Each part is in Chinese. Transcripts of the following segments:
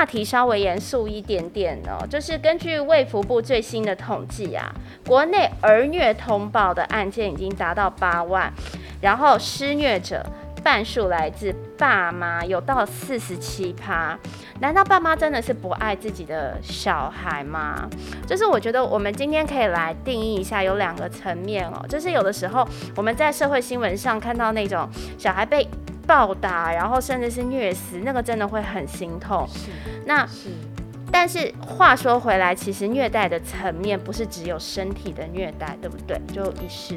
话题稍微严肃一点点哦，就是根据卫福部最新的统计啊，国内儿虐通报的案件已经达到八万，然后施虐者半数来自爸妈，有到四十七趴。难道爸妈真的是不爱自己的小孩吗？就是我觉得我们今天可以来定义一下，有两个层面哦，就是有的时候我们在社会新闻上看到那种小孩被暴打，然后甚至是虐死，那个真的会很心痛。是，那是，但是话说回来，其实虐待的层面不是只有身体的虐待，对不对？就医师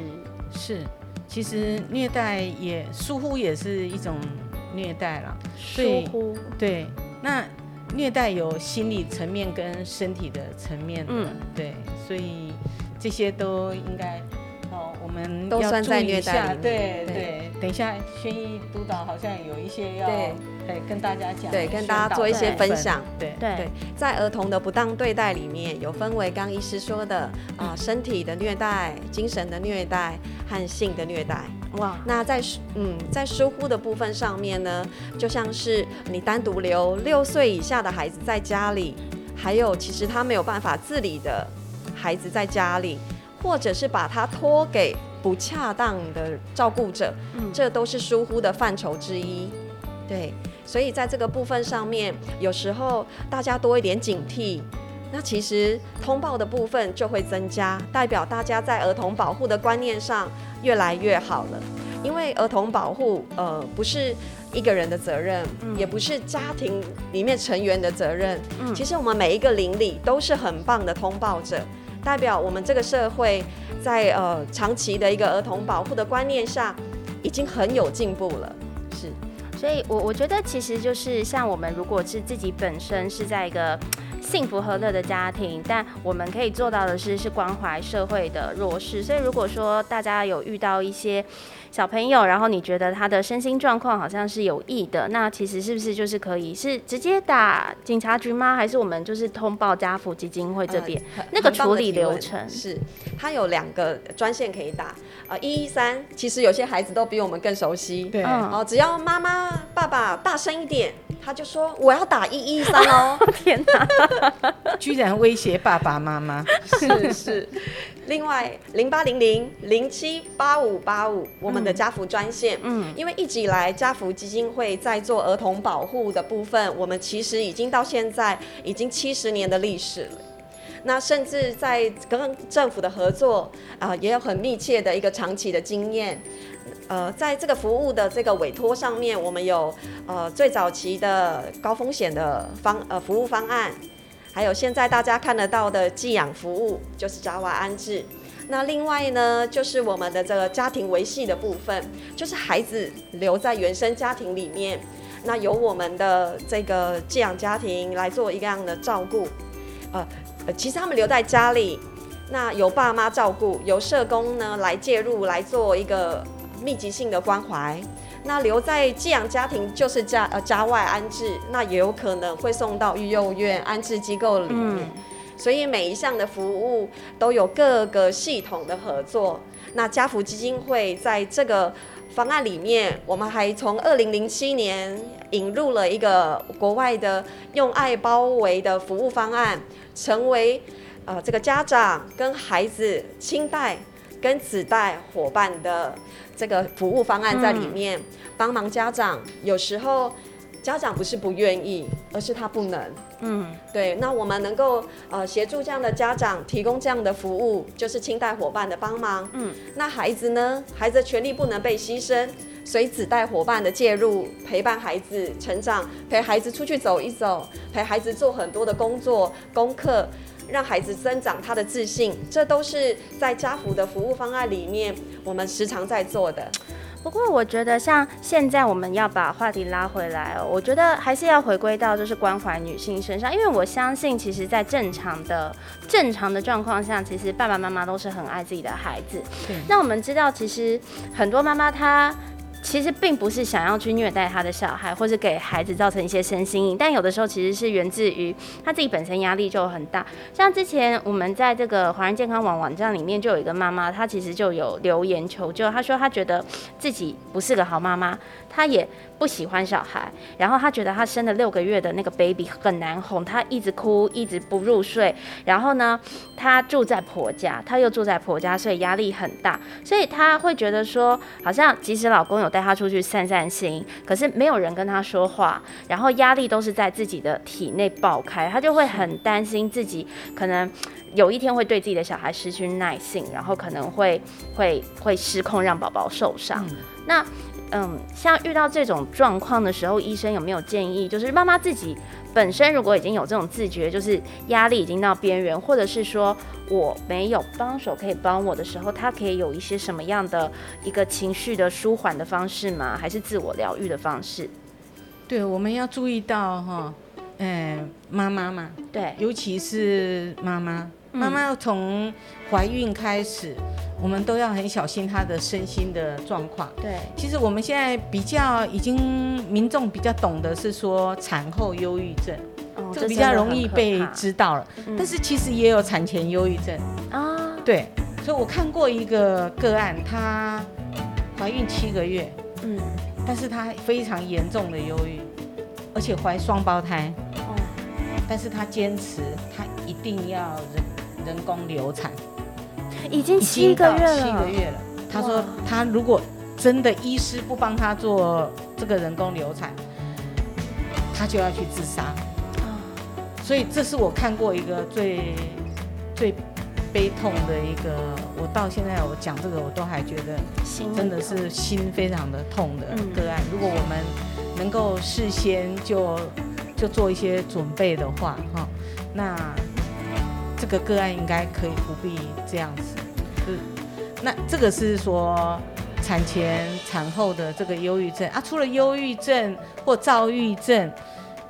是，其实虐待也疏忽也是一种虐待了。疏忽对，那虐待有心理层面跟身体的层面，嗯，对，所以这些都应该哦。我们都算在虐待里面。对对，等一下，轩逸督导好像有一些要对跟大家讲，对，跟大家做一些分享。对对，对，在儿童的不当对待里面，有分为刚医师说的啊，身体的虐待、精神的虐待和性的虐待。哇，那在嗯，在疏忽的部分上面呢，就像是你单独留六岁以下的孩子在家里，还有其实他没有办法自理的孩子在家里。或者是把他托给不恰当的照顾者，嗯，这都是疏忽的范畴之一。对，所以在这个部分上面，有时候大家多一点警惕，那其实通报的部分就会增加，代表大家在儿童保护的观念上越来越好了。因为儿童保护，呃，不是一个人的责任，嗯，也不是家庭里面成员的责任。嗯，其实我们每一个邻里都是很棒的通报者。代表我们这个社会在呃长期的一个儿童保护的观念下，已经很有进步了。是，所以我我觉得其实就是像我们如果是自己本身是在一个幸福和乐的家庭，但我们可以做到的是是关怀社会的弱势。所以如果说大家有遇到一些小朋友，然后你觉得他的身心状况好像是有益的，那其实是不是就是可以是直接打警察局吗？还是我们就是通报家福基金会这边、呃、那个处理流程？是，他有两个专线可以打，呃，一一三，其实有些孩子都比我们更熟悉。对，哦、呃，只要妈妈爸爸大声一点，他就说我要打一一三哦。天哪，居然威胁爸爸妈妈？是是。另外，零八零零零七八五八五，我们的家福专线。嗯，因为一直以来家福基金会在做儿童保护的部分，我们其实已经到现在已经七十年的历史了。那甚至在跟政府的合作啊、呃，也有很密切的一个长期的经验。呃，在这个服务的这个委托上面，我们有呃最早期的高风险的方呃服务方案。还有现在大家看得到的寄养服务，就是家外安置。那另外呢，就是我们的这个家庭维系的部分，就是孩子留在原生家庭里面，那由我们的这个寄养家庭来做一个样的照顾。呃，其实他们留在家里，那由爸妈照顾，由社工呢来介入来做一个密集性的关怀。那留在寄养家庭就是家呃家外安置，那也有可能会送到育幼院安置机构里面，所以每一项的服务都有各个系统的合作。那家福基金会在这个方案里面，我们还从二零零七年引入了一个国外的用爱包围的服务方案，成为呃这个家长跟孩子亲代跟子代伙伴的。这个服务方案在里面帮忙家长，有时候家长不是不愿意，而是他不能。嗯，对。那我们能够呃协助这样的家长提供这样的服务，就是亲代伙伴的帮忙。嗯，那孩子呢？孩子的权利不能被牺牲，所以子代伙伴的介入，陪伴孩子成长，陪孩子出去走一走，陪孩子做很多的工作功课。让孩子增长他的自信，这都是在家福的服务方案里面，我们时常在做的。不过，我觉得像现在我们要把话题拉回来哦，我觉得还是要回归到就是关怀女性身上，因为我相信，其实，在正常的正常的状况下，其实爸爸妈妈都是很爱自己的孩子。那我们知道，其实很多妈妈她。其实并不是想要去虐待他的小孩，或是给孩子造成一些身心影，但有的时候其实是源自于他自己本身压力就很大。像之前我们在这个华人健康网网站里面就有一个妈妈，她其实就有留言求救，她说她觉得自己不是个好妈妈，她也不喜欢小孩，然后她觉得她生了六个月的那个 baby 很难哄，她一直哭，一直不入睡，然后呢，她住在婆家，她又住在婆家，所以压力很大，所以她会觉得说，好像即使老公有带她出去散散心，可是没有人跟她说话，然后压力都是在自己的体内爆开，她就会很担心自己可能有一天会对自己的小孩失去耐性，然后可能会会会失控，让宝宝受伤。那嗯，像遇到这种状况的时候，医生有没有建议，就是妈妈自己本身如果已经有这种自觉，就是压力已经到边缘，或者是说我没有帮手可以帮我的时候，她可以有一些什么样的一个情绪的舒缓的方式吗？还是自我疗愈的方式？对，我们要注意到哈，嗯，妈妈嘛，对，尤其是妈妈。妈妈要从怀孕开始，我们都要很小心她的身心的状况。对，其实我们现在比较已经民众比较懂得是说产后忧郁症，哦、这个比较容易被知道了。嗯、但是其实也有产前忧郁症啊。哦、对，所以我看过一个个案，她怀孕七个月，嗯，但是她非常严重的忧郁，而且怀双胞胎。哦，但是她坚持，她一定要人。人工流产，已经七个月了。七个月了。他说，他如果真的医师不帮他做这个人工流产，他就要去自杀。所以这是我看过一个最最悲痛的一个。我到现在我讲这个，我都还觉得真的是心非常的痛的个案。如果我们能够事先就就做一些准备的话，哈，那。这个个案应该可以不必这样子，是，那这个是说产前产后的这个忧郁症啊，除了忧郁症或躁郁症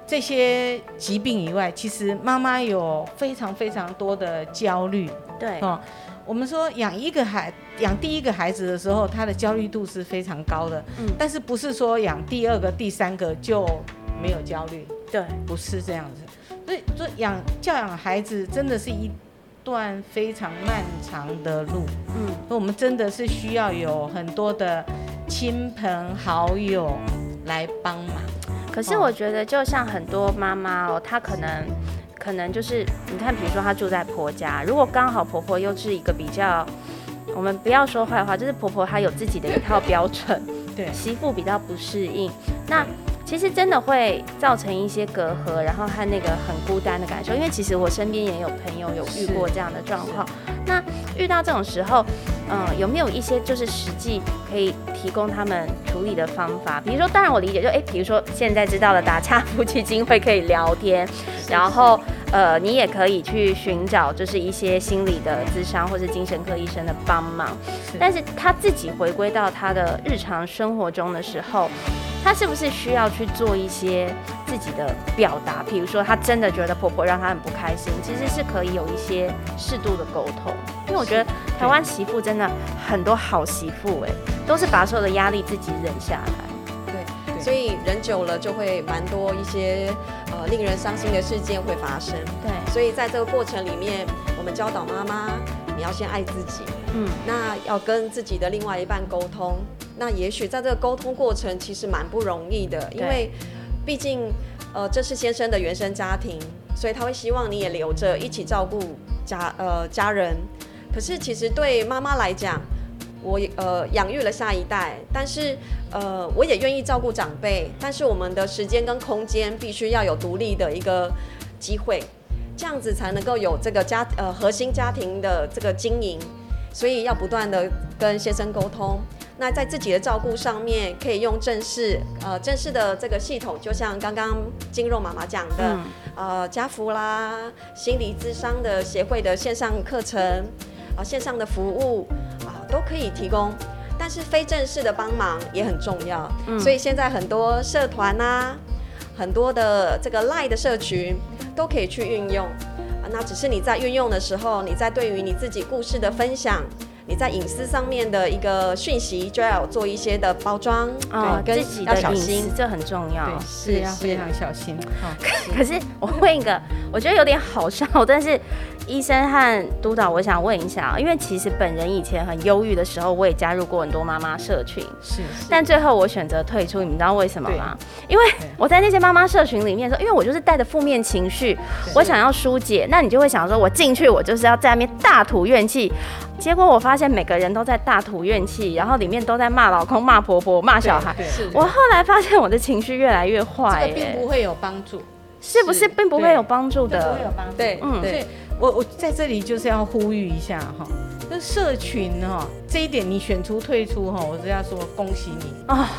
这些疾病以外，其实妈妈有非常非常多的焦虑。对哦，我们说养一个孩养第一个孩子的时候，他的焦虑度是非常高的。嗯，但是不是说养第二个、第三个就没有焦虑？对，不是这样子。所以说养教养孩子真的是一段非常漫长的路，嗯，那我们真的是需要有很多的亲朋好友来帮忙。可是我觉得，就像很多妈妈哦，她可能可能就是你看，比如说她住在婆家，如果刚好婆婆又是一个比较，我们不要说坏话，就是婆婆她有自己的一套标准，对，媳妇比较不适应，那。其实真的会造成一些隔阂，然后和那个很孤单的感受。因为其实我身边也有朋友有遇过这样的状况。那遇到这种时候，嗯、呃，有没有一些就是实际可以提供他们处理的方法？比如说，当然我理解就，就哎，比如说现在知道了打岔夫妻金会可以聊天，然后呃，你也可以去寻找就是一些心理的咨商或是精神科医生的帮忙。但是他自己回归到他的日常生活中的时候。她是不是需要去做一些自己的表达？比如说，她真的觉得婆婆让她很不开心，其实是可以有一些适度的沟通。因为我觉得台湾媳妇真的很多好媳妇，哎，都是把所有的压力自己忍下来。对，所以忍久了就会蛮多一些呃令人伤心的事件会发生。对，所以在这个过程里面，我们教导妈妈，你要先爱自己。嗯，那要跟自己的另外一半沟通。那也许在这个沟通过程其实蛮不容易的，因为毕竟呃这是先生的原生家庭，所以他会希望你也留着一起照顾家呃家人。可是其实对妈妈来讲，我呃养育了下一代，但是呃我也愿意照顾长辈，但是我们的时间跟空间必须要有独立的一个机会，这样子才能够有这个家呃核心家庭的这个经营，所以要不断的跟先生沟通。那在自己的照顾上面，可以用正式呃正式的这个系统，就像刚刚金肉妈妈讲的，嗯、呃家福啦、心理咨商的协会的线上课程啊、呃、线上的服务啊、呃、都可以提供，但是非正式的帮忙也很重要。嗯、所以现在很多社团啊，很多的这个 LINE 的社群都可以去运用。那只是你在运用的时候，你在对于你自己故事的分享。你在隐私上面的一个讯息就要做一些的包装，啊、哦，跟自己的隐私这很重要，对，是要非常小心。哦、可是我问一个，我觉得有点好笑，但是医生和督导，我想问一下，因为其实本人以前很忧郁的时候，我也加入过很多妈妈社群，是，是，但最后我选择退出，你们知道为什么吗？因为我在那些妈妈社群里面说，因为我就是带着负面情绪，我想要疏解，那你就会想说，我进去我就是要在那边大吐怨气。结果我发现每个人都在大吐怨气，然后里面都在骂老公、骂婆婆、骂小孩。我后来发现我的情绪越来越坏，这个并不会有帮助，是不是并不会有帮助的？不会有帮助。对，嗯，对。我我在这里就是要呼吁一下哈，那社群哈这一点你选出退出哈，我是要说恭喜你啊，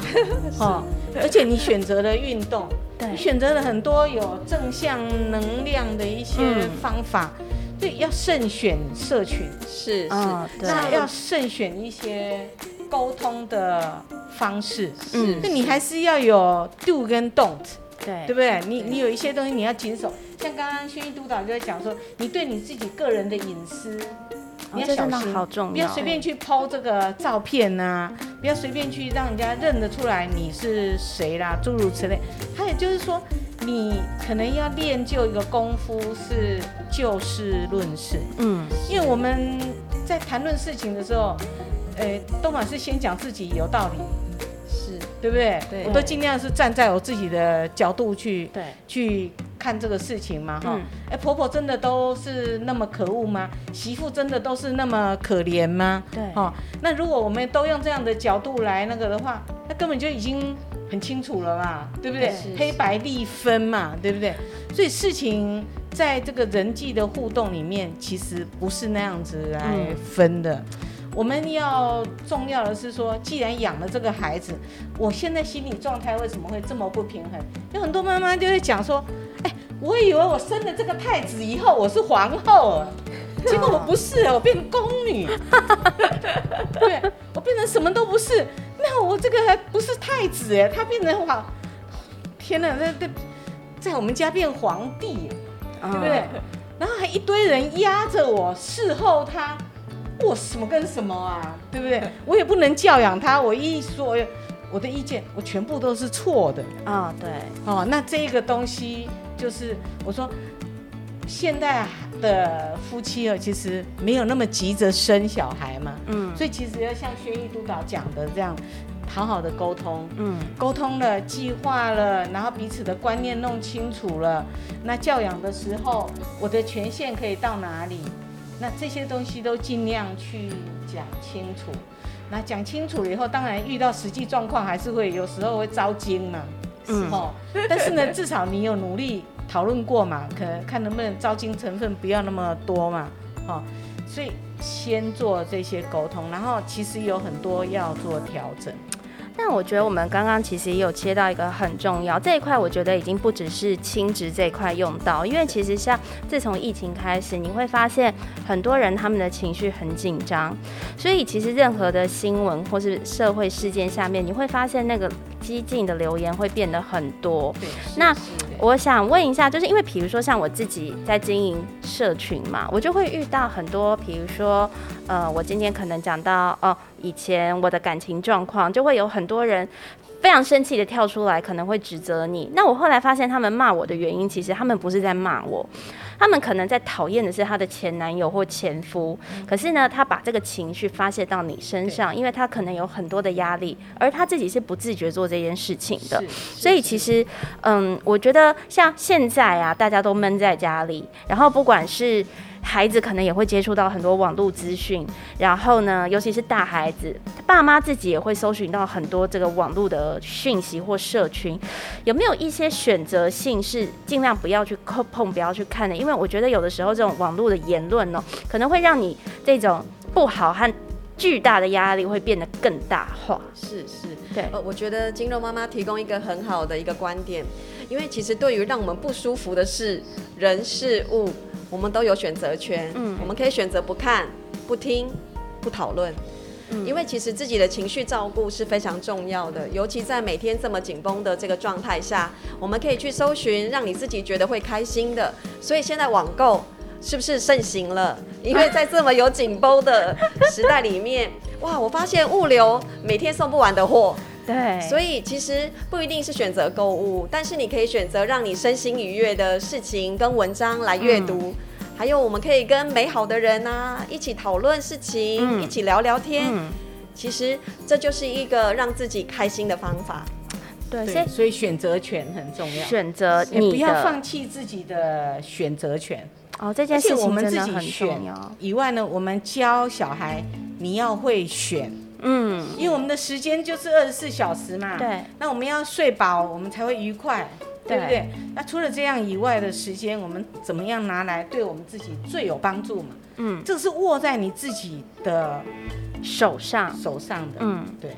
哦，而且你选择了运动，对，你选择了很多有正向能量的一些方法。嗯对，要慎选社群，是是，哦、那要慎选一些沟通的方式，嗯，那你还是要有 do 跟 don't，对，对不对？你你有一些东西你要谨守，像刚刚轩逸督导就在讲说，你对你自己个人的隐私，你要小心，好重要，不要随便去 po 这个照片啊，不要随便去让人家认得出来你是谁啦，诸如此类。还有就是说。你可能要练就一个功夫，是就事论事。嗯，因为我们在谈论事情的时候，呃，都嘛是先讲自己有道理，是对不对？对，我都尽量是站在我自己的角度去对去看这个事情嘛，哈、嗯。哎，婆婆真的都是那么可恶吗？媳妇真的都是那么可怜吗？对，哦，那如果我们都用这样的角度来那个的话，那根本就已经。很清楚了嘛，对不对？黑白立分嘛，对不对？所以事情在这个人际的互动里面，其实不是那样子来分的。嗯、我们要重要的是说，既然养了这个孩子，我现在心理状态为什么会这么不平衡？有很多妈妈就会讲说：“哎，我以为我生了这个太子以后，我是皇后，结果我不是，我变成宫女，对，我变成什么都不是。”那我这个还不是太子哎，他变成皇，天哪，那那在我们家变皇帝，对不对？然后还一堆人压着我侍候他，我什么跟什么啊，对不对？我也不能教养他，我一说我的意见，我全部都是错的啊，对，哦，那这个东西就是我说。现在的夫妻啊，其实没有那么急着生小孩嘛，嗯，所以其实要像轩逸督导讲的这样，好好的沟通，嗯，沟通了，计划了，然后彼此的观念弄清楚了，那教养的时候，我的权限可以到哪里？那这些东西都尽量去讲清楚。那讲清楚了以后，当然遇到实际状况，还是会有时候会遭惊嘛，嗯，哦，但是呢，至少你有努力。讨论过嘛，可能看能不能招金成分不要那么多嘛，哦，所以先做这些沟通，然后其实有很多要做调整。但我觉得我们刚刚其实也有切到一个很重要这一块，我觉得已经不只是亲职这一块用到，因为其实像自从疫情开始，你会发现很多人他们的情绪很紧张，所以其实任何的新闻或是社会事件下面，你会发现那个激进的留言会变得很多。对，那我想问一下，就是因为比如说像我自己在经营社群嘛，我就会遇到很多，比如说呃，我今天可能讲到哦。以前我的感情状况，就会有很多人非常生气的跳出来，可能会指责你。那我后来发现，他们骂我的原因，其实他们不是在骂我，他们可能在讨厌的是他的前男友或前夫。可是呢，他把这个情绪发泄到你身上，因为他可能有很多的压力，而他自己是不自觉做这件事情的。所以其实，嗯，我觉得像现在啊，大家都闷在家里，然后不管是。孩子可能也会接触到很多网络资讯，然后呢，尤其是大孩子，爸妈自己也会搜寻到很多这个网络的讯息或社群，有没有一些选择性是尽量不要去碰、不要去看的？因为我觉得有的时候这种网络的言论呢，可能会让你这种不好和巨大的压力会变得更大化。是是，对，呃，我觉得金肉妈妈提供一个很好的一个观点，因为其实对于让我们不舒服的是人事物。我们都有选择权，嗯，我们可以选择不看、不听、不讨论，嗯，因为其实自己的情绪照顾是非常重要的，尤其在每天这么紧绷的这个状态下，我们可以去搜寻让你自己觉得会开心的。所以现在网购是不是盛行了？因为在这么有紧绷的时代里面，哇，我发现物流每天送不完的货。对，所以其实不一定是选择购物，但是你可以选择让你身心愉悦的事情跟文章来阅读，嗯、还有我们可以跟美好的人啊一起讨论事情，嗯、一起聊聊天。嗯、其实这就是一个让自己开心的方法。对，所以所以选择权很重要，选择你不要放弃自己的选择权。哦，这件事情我们自己选以外呢，我们教小孩你要会选。嗯，因为我们的时间就是二十四小时嘛，对，那我们要睡饱，我们才会愉快，对。不对？那除了这样以外的时间，我们怎么样拿来对我们自己最有帮助嘛？嗯，这是握在你自己的手上，手上的，嗯，对。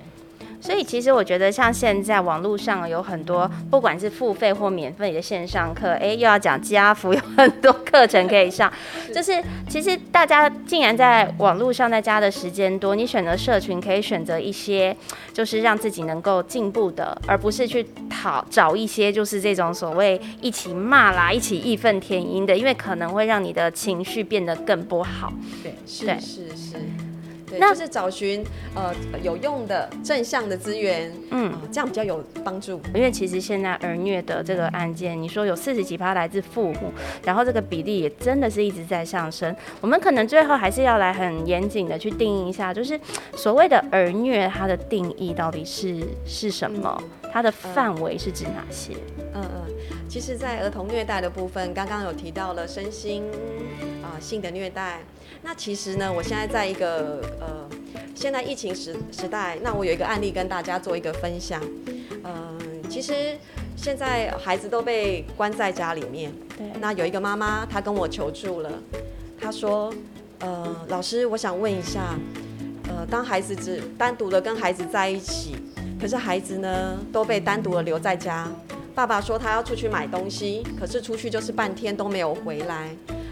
所以其实我觉得，像现在网络上有很多，不管是付费或免费的线上课，哎，又要讲家福，有很多课程可以上。就是其实大家竟然在网络上在家的时间多，你选择社群可以选择一些，就是让自己能够进步的，而不是去讨找一些就是这种所谓一起骂啦、一起义愤填膺的，因为可能会让你的情绪变得更不好。对，是是是。对，那就是找寻呃有用的正向的资源，嗯、呃，这样比较有帮助。因为其实现在儿虐的这个案件，你说有四十几趴来自父母，然后这个比例也真的是一直在上升。我们可能最后还是要来很严谨的去定义一下，就是所谓的儿虐，它的定义到底是是什么？嗯、它的范围是指哪些？嗯嗯，其实，在儿童虐待的部分，刚刚有提到了身心啊、呃、性的虐待。那其实呢，我现在在一个呃，现在疫情时时代，那我有一个案例跟大家做一个分享。嗯、呃，其实现在孩子都被关在家里面。对。那有一个妈妈，她跟我求助了。她说：“呃，老师，我想问一下，呃，当孩子只单独的跟孩子在一起，可是孩子呢都被单独的留在家。爸爸说他要出去买东西，可是出去就是半天都没有回来。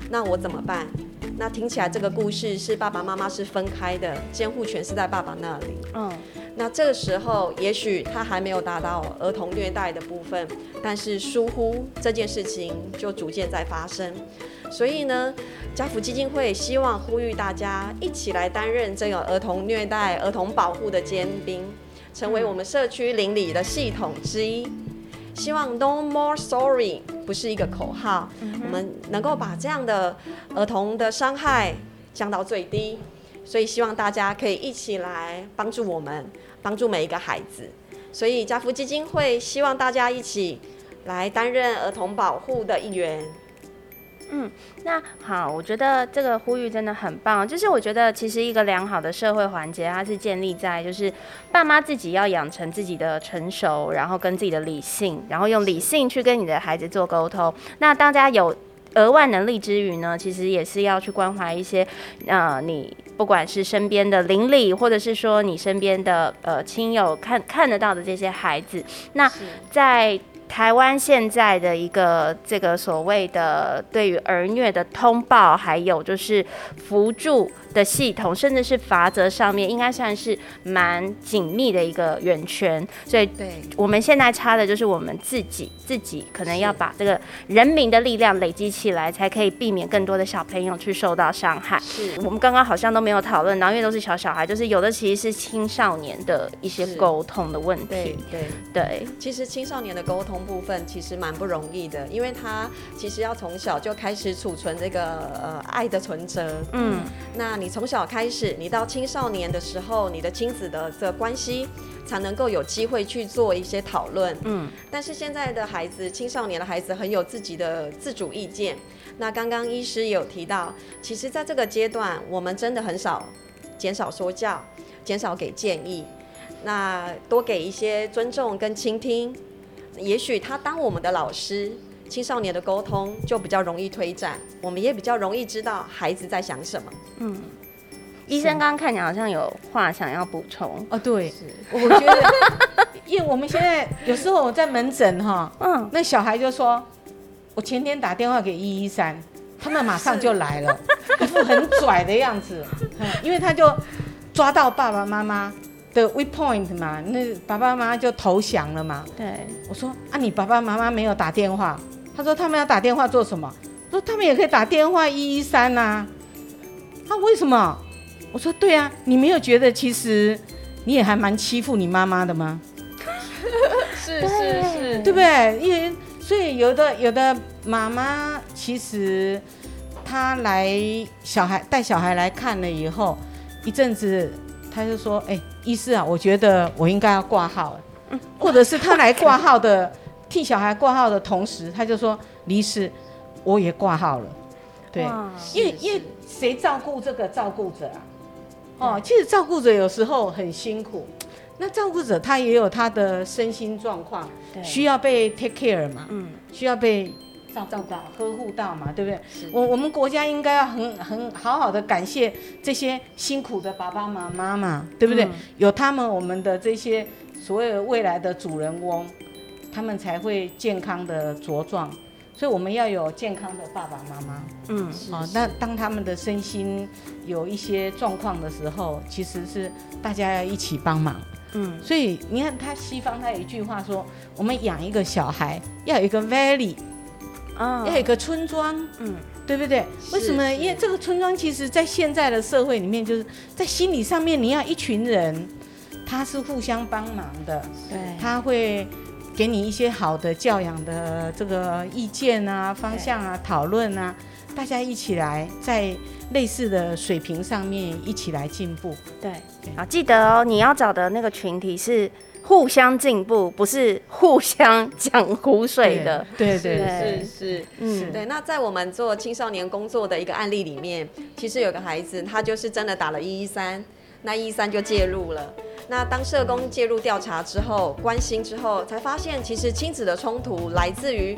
那我怎么办？”那听起来这个故事是爸爸妈妈是分开的，监护权是在爸爸那里。嗯，那这个时候也许他还没有达到儿童虐待的部分，但是疏忽这件事情就逐渐在发生。所以呢，家福基金会希望呼吁大家一起来担任这个儿童虐待、儿童保护的尖兵，成为我们社区邻里的系统之一。希望 No More Sorry 不是一个口号，嗯、我们能够把这样的儿童的伤害降到最低，所以希望大家可以一起来帮助我们，帮助每一个孩子。所以家福基金会希望大家一起来担任儿童保护的一员。嗯，那好，我觉得这个呼吁真的很棒。就是我觉得其实一个良好的社会环节，它是建立在就是爸妈自己要养成自己的成熟，然后跟自己的理性，然后用理性去跟你的孩子做沟通。那大家有额外能力之余呢，其实也是要去关怀一些呃，你不管是身边的邻里，或者是说你身边的呃亲友看看得到的这些孩子。那在台湾现在的一个这个所谓的对于儿虐的通报，还有就是扶助的系统，甚至是法则上面，应该算是蛮紧密的一个圆圈。所以，对，我们现在差的就是我们自己，自己可能要把这个人民的力量累积起来，才可以避免更多的小朋友去受到伤害。是我们刚刚好像都没有讨论到，因为都是小小孩，就是有的其实是青少年的一些沟通的问题。对对对，其实青少年的沟通部分其实蛮不容易的，因为他其实要从小就开始储存这个呃爱的存折。嗯，那你。你从小开始，你到青少年的时候，你的亲子的这个关系才能够有机会去做一些讨论。嗯，但是现在的孩子，青少年的孩子很有自己的自主意见。那刚刚医师也有提到，其实在这个阶段，我们真的很少减少说教，减少给建议，那多给一些尊重跟倾听。也许他当我们的老师。青少年的沟通就比较容易推展，我们也比较容易知道孩子在想什么。嗯，医生刚刚看你好像有话想要补充哦。对，是我觉得，因为我们现在有时候我在门诊哈，嗯，那小孩就说，我前天打电话给一一三，他们马上就来了，一副很拽的样子，因为他就抓到爸爸妈妈的 weak point 嘛，那爸爸妈妈就投降了嘛。对，我说啊，你爸爸妈妈没有打电话。他说他们要打电话做什么？说他们也可以打电话一一三呐。他为什么？我说对啊，你没有觉得其实你也还蛮欺负你妈妈的吗？是是是，对不对？因为所以有的有的妈妈其实她来小孩带小孩来看了以后，一阵子她就说：“哎，医师啊，我觉得我应该要挂号了。”嗯，或者是她来挂号的替小孩挂号的同时，他就说：“离世，我也挂号了。”对，因为因为谁照顾这个照顾者啊？哦，其实照顾者有时候很辛苦。那照顾者他也有他的身心状况，需要被 take care 嘛，嗯，需要被照顾到、呵护到嘛，对不对？我我们国家应该要很很好好的感谢这些辛苦的爸爸妈妈嘛，对不对？嗯、有他们，我们的这些所有未来的主人翁，他们才会健康的茁壮。所以我们要有健康的爸爸妈妈，嗯，哦，那当他们的身心有一些状况的时候，其实是大家要一起帮忙。嗯，所以你看，他西方他有一句话说，我们养一个小孩要有一个 valley，啊，要有一个村庄，嗯，对不对？为什么呢？因为这个村庄其实在现在的社会里面，就是在心理上面，你要一群人，他是互相帮忙的，对，他会给你一些好的教养的这个意见啊、方向啊、讨论啊，大家一起来在。类似的水平上面一起来进步，对，啊，记得哦，你要找的那个群体是互相进步，不是互相讲苦水的。对对对，是是，嗯，对。那在我们做青少年工作的一个案例里面，其实有个孩子，他就是真的打了一一三，那一一三就介入了。那当社工介入调查之后，关心之后，才发现其实亲子的冲突来自于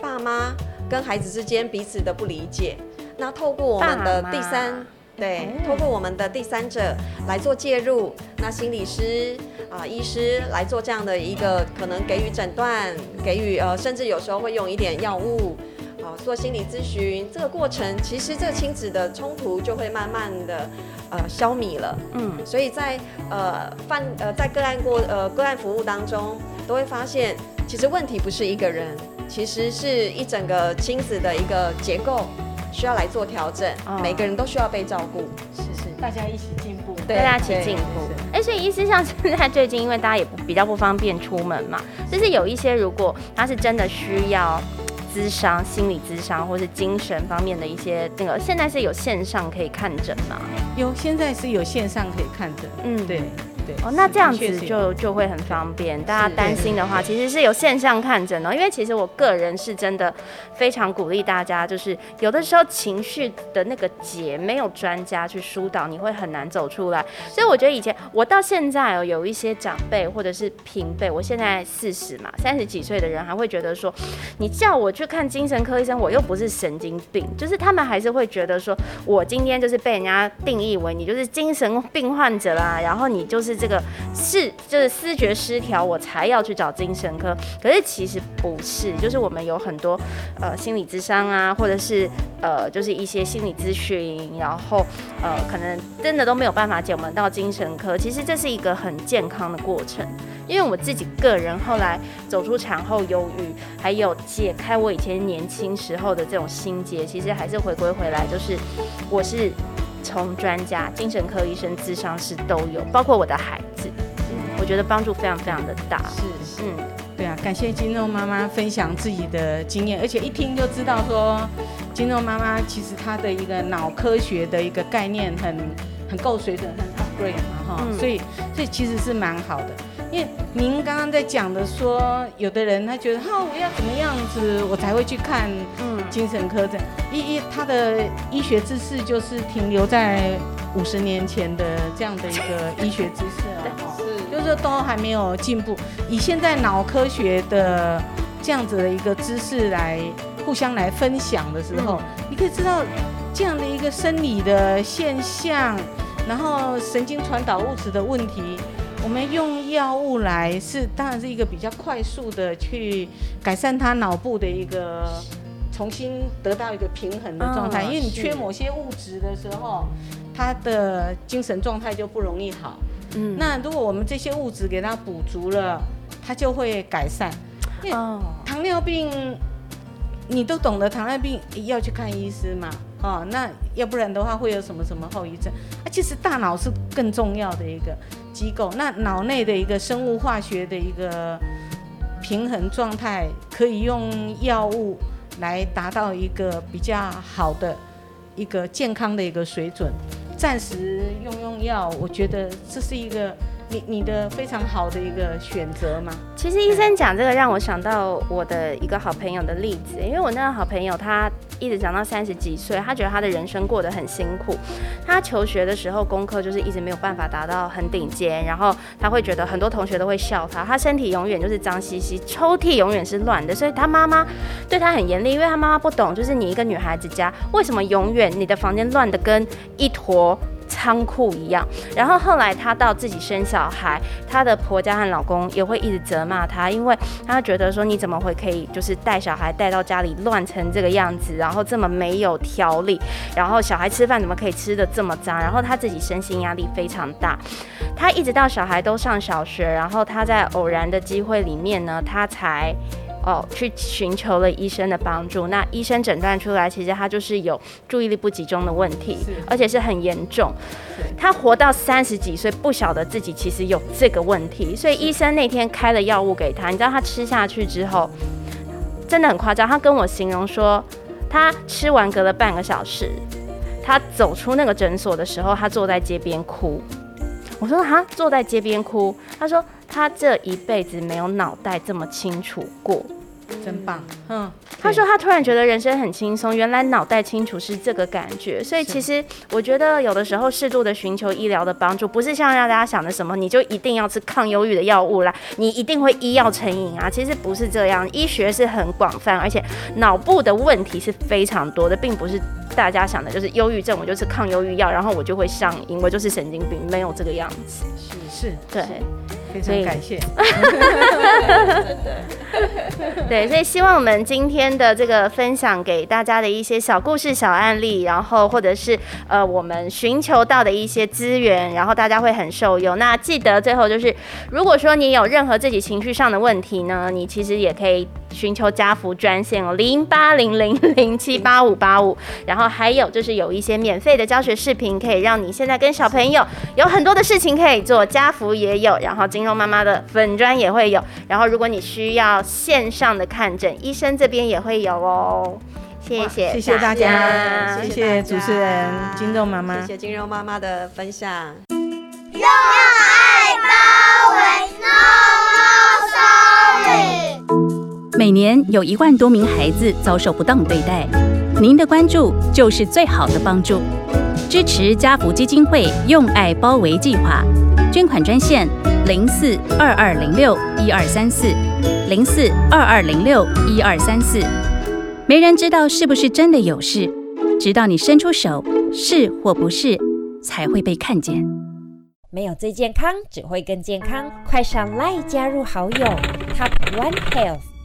爸妈跟孩子之间彼此的不理解。那透过我们的第三，对，透过我们的第三者来做介入，那心理师啊、医师来做这样的一个可能给予诊断，给予呃，甚至有时候会用一点药物，啊，做心理咨询，这个过程其实这个亲子的冲突就会慢慢的呃消弭了。嗯，所以在呃犯呃在个案过呃个案服务当中，都会发现其实问题不是一个人，其实是一整个亲子的一个结构。需要来做调整，哦、每个人都需要被照顾，是是，大家一起进步，对，大家一起进步。哎，所以意思像现在最近，因为大家也不比较不方便出门嘛，就是有一些如果他是真的需要咨商、心理咨商或是精神方面的一些那个，现在是有线上可以看诊吗？有，现在是有线上可以看诊，嗯，对。哦，那这样子就就会很方便。大家担心的话，其实是有线上看诊哦。因为其实我个人是真的非常鼓励大家，就是有的时候情绪的那个结没有专家去疏导，你会很难走出来。所以我觉得以前我到现在哦，有一些长辈或者是平辈，我现在四十嘛，三十几岁的人还会觉得说，你叫我去看精神科医生，我又不是神经病，就是他们还是会觉得说我今天就是被人家定义为你就是精神病患者啦，然后你就是。这个是就是思觉失调，我才要去找精神科。可是其实不是，就是我们有很多呃心理咨商啊，或者是呃就是一些心理咨询，然后呃可能真的都没有办法解，我们到精神科。其实这是一个很健康的过程，因为我自己个人后来走出产后忧郁，还有解开我以前年轻时候的这种心结，其实还是回归回来，就是我是。从专家、精神科医生、智商师都有，包括我的孩子，嗯，我觉得帮助非常非常的大。是，是，嗯，对啊，感谢金肉妈妈分享自己的经验，而且一听就知道说，金肉妈妈其实她的一个脑科学的一个概念很很够水准，很 upgrade 嘛，哈，嗯，所以所以其实是蛮好的。因为您刚刚在讲的说，有的人他觉得哈，我要怎么样子我才会去看精神科这样，一一他的医学知识就是停留在五十年前的这样的一个 医学知识是，就是都还没有进步。以现在脑科学的这样子的一个知识来互相来分享的时候，你可以知道这样的一个生理的现象，然后神经传导物质的问题。我们用药物来是，当然是一个比较快速的去改善他脑部的一个重新得到一个平衡的状态，因为你缺某些物质的时候，他的精神状态就不容易好。嗯，那如果我们这些物质给他补足了，他就会改善。哦，糖尿病你都懂得糖尿病要去看医师嘛，哦，那要不然的话会有什么什么后遗症？啊，其实大脑是更重要的一个机构，那脑内的一个生物化学的一个平衡状态，可以用药物来达到一个比较好的一个健康的一个水准。暂时用用药，我觉得这是一个。你你的非常好的一个选择吗？其实医生讲这个让我想到我的一个好朋友的例子，因为我那个好朋友他一直讲到三十几岁，他觉得他的人生过得很辛苦。他求学的时候功课就是一直没有办法达到很顶尖，然后他会觉得很多同学都会笑他，他身体永远就是脏兮兮，抽屉永远是乱的，所以他妈妈对他很严厉，因为他妈妈不懂，就是你一个女孩子家为什么永远你的房间乱得跟一坨。仓库一样，然后后来她到自己生小孩，她的婆家和老公也会一直责骂她，因为她觉得说，你怎么会可以就是带小孩带到家里乱成这个样子，然后这么没有条理，然后小孩吃饭怎么可以吃得这么脏，然后她自己身心压力非常大，她一直到小孩都上小学，然后她在偶然的机会里面呢，她才。哦，去寻求了医生的帮助。那医生诊断出来，其实他就是有注意力不集中的问题，而且是很严重。他活到三十几岁，不晓得自己其实有这个问题。所以医生那天开了药物给他，你知道他吃下去之后，真的很夸张。他跟我形容说，他吃完隔了半个小时，他走出那个诊所的时候，他坐在街边哭。我说哈，坐在街边哭。他说他这一辈子没有脑袋这么清楚过。真棒，嗯，他说他突然觉得人生很轻松，原来脑袋清楚是这个感觉，所以其实我觉得有的时候适度的寻求医疗的帮助，不是像让大家想的什么，你就一定要吃抗忧郁的药物啦，你一定会医药成瘾啊，其实不是这样，医学是很广泛，而且脑部的问题是非常多的，并不是大家想的就是忧郁症，我就吃抗忧郁药，然后我就会上瘾，我就是神经病，没有这个样子，是是，对。非常感谢，对，所以希望我们今天的这个分享给大家的一些小故事、小案例，然后或者是呃我们寻求到的一些资源，然后大家会很受用。那记得最后就是，如果说你有任何自己情绪上的问题呢，你其实也可以寻求家福专线哦，零八零零零七八五八五。然后还有就是有一些免费的教学视频，可以让你现在跟小朋友有很多的事情可以做，家福也有，然后今。妈妈的粉砖也会有，然后如果你需要线上的看诊，医生这边也会有哦。谢谢，谢谢大家，谢谢主持人金肉妈妈，谢谢金肉妈妈的分享。每年有一万多名孩子遭受不当对待，您的关注就是最好的帮助。支持家福基金会用爱包围计划，捐款专线。零四二二零六一二三四，零四二二零六一二三四，没人知道是不是真的有事，直到你伸出手，是或不是，才会被看见。没有最健康，只会更健康。快上 LINE 加入好友，Top One Health。